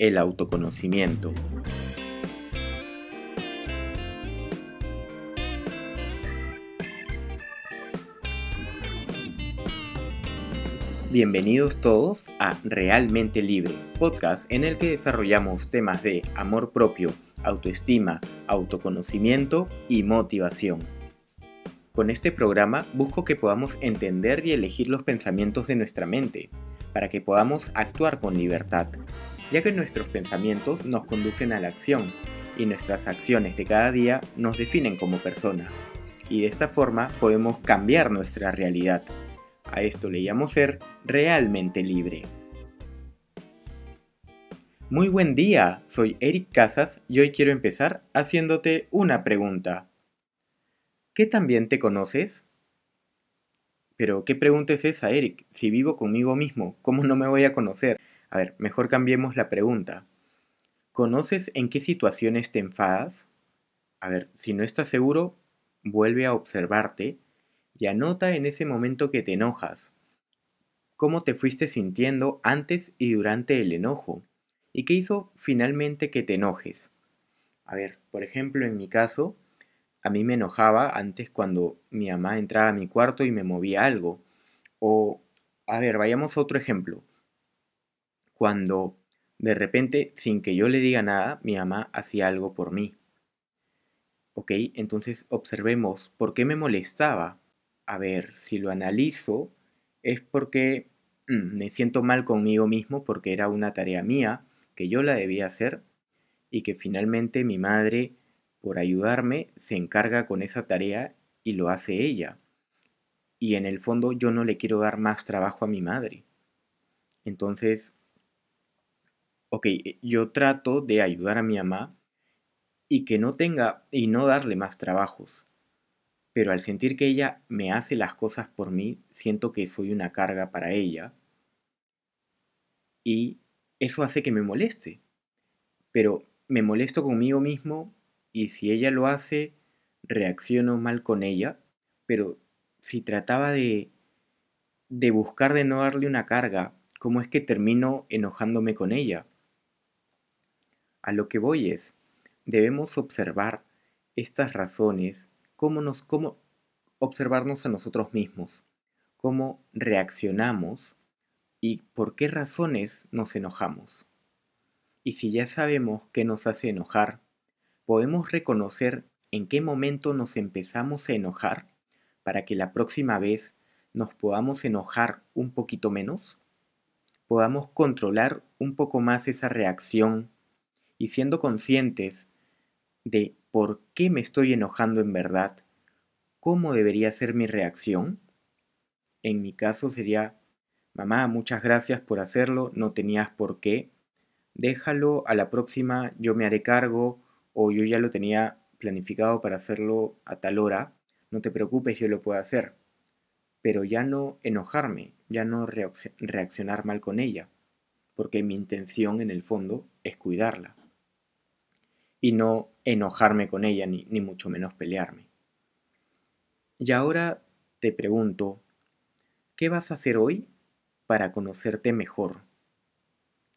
el autoconocimiento. Bienvenidos todos a Realmente Libre, podcast en el que desarrollamos temas de amor propio, autoestima, autoconocimiento y motivación. Con este programa busco que podamos entender y elegir los pensamientos de nuestra mente, para que podamos actuar con libertad, ya que nuestros pensamientos nos conducen a la acción y nuestras acciones de cada día nos definen como persona. Y de esta forma podemos cambiar nuestra realidad. A esto le llamo ser realmente libre. Muy buen día, soy Eric Casas y hoy quiero empezar haciéndote una pregunta. ¿Qué también te conoces? Pero, ¿qué pregunta es esa, Eric? Si vivo conmigo mismo, ¿cómo no me voy a conocer? A ver, mejor cambiemos la pregunta. ¿Conoces en qué situaciones te enfadas? A ver, si no estás seguro, vuelve a observarte y anota en ese momento que te enojas. ¿Cómo te fuiste sintiendo antes y durante el enojo? ¿Y qué hizo finalmente que te enojes? A ver, por ejemplo, en mi caso, a mí me enojaba antes cuando mi mamá entraba a mi cuarto y me movía algo. O, a ver, vayamos a otro ejemplo cuando de repente, sin que yo le diga nada, mi mamá hacía algo por mí. Ok, entonces observemos por qué me molestaba. A ver, si lo analizo, es porque mm, me siento mal conmigo mismo porque era una tarea mía que yo la debía hacer y que finalmente mi madre, por ayudarme, se encarga con esa tarea y lo hace ella. Y en el fondo yo no le quiero dar más trabajo a mi madre. Entonces, ok, yo trato de ayudar a mi mamá y que no tenga y no darle más trabajos. Pero al sentir que ella me hace las cosas por mí, siento que soy una carga para ella. Y eso hace que me moleste. Pero me molesto conmigo mismo y si ella lo hace, reacciono mal con ella. Pero si trataba de, de buscar de no darle una carga, ¿cómo es que termino enojándome con ella? A lo que voy es, debemos observar estas razones, cómo nos, cómo observarnos a nosotros mismos, cómo reaccionamos y por qué razones nos enojamos. Y si ya sabemos qué nos hace enojar, podemos reconocer en qué momento nos empezamos a enojar para que la próxima vez nos podamos enojar un poquito menos, podamos controlar un poco más esa reacción y siendo conscientes de por qué me estoy enojando en verdad, ¿cómo debería ser mi reacción? En mi caso sería, mamá, muchas gracias por hacerlo, no tenías por qué, déjalo, a la próxima yo me haré cargo o yo ya lo tenía planificado para hacerlo a tal hora, no te preocupes, yo lo puedo hacer. Pero ya no enojarme, ya no reaccionar mal con ella, porque mi intención en el fondo es cuidarla y no enojarme con ella ni, ni mucho menos pelearme. Y ahora te pregunto, ¿qué vas a hacer hoy para conocerte mejor?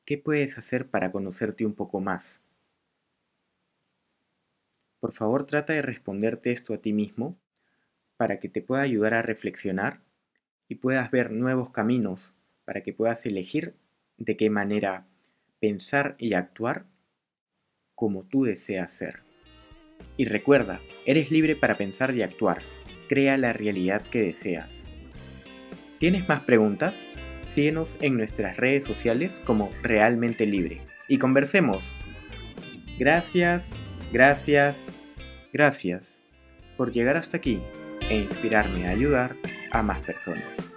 ¿Qué puedes hacer para conocerte un poco más? Por favor, trata de responderte esto a ti mismo para que te pueda ayudar a reflexionar y puedas ver nuevos caminos para que puedas elegir de qué manera pensar y actuar como tú deseas ser. Y recuerda, eres libre para pensar y actuar. Crea la realidad que deseas. ¿Tienes más preguntas? Síguenos en nuestras redes sociales como Realmente Libre y conversemos. Gracias, gracias, gracias por llegar hasta aquí e inspirarme a ayudar a más personas.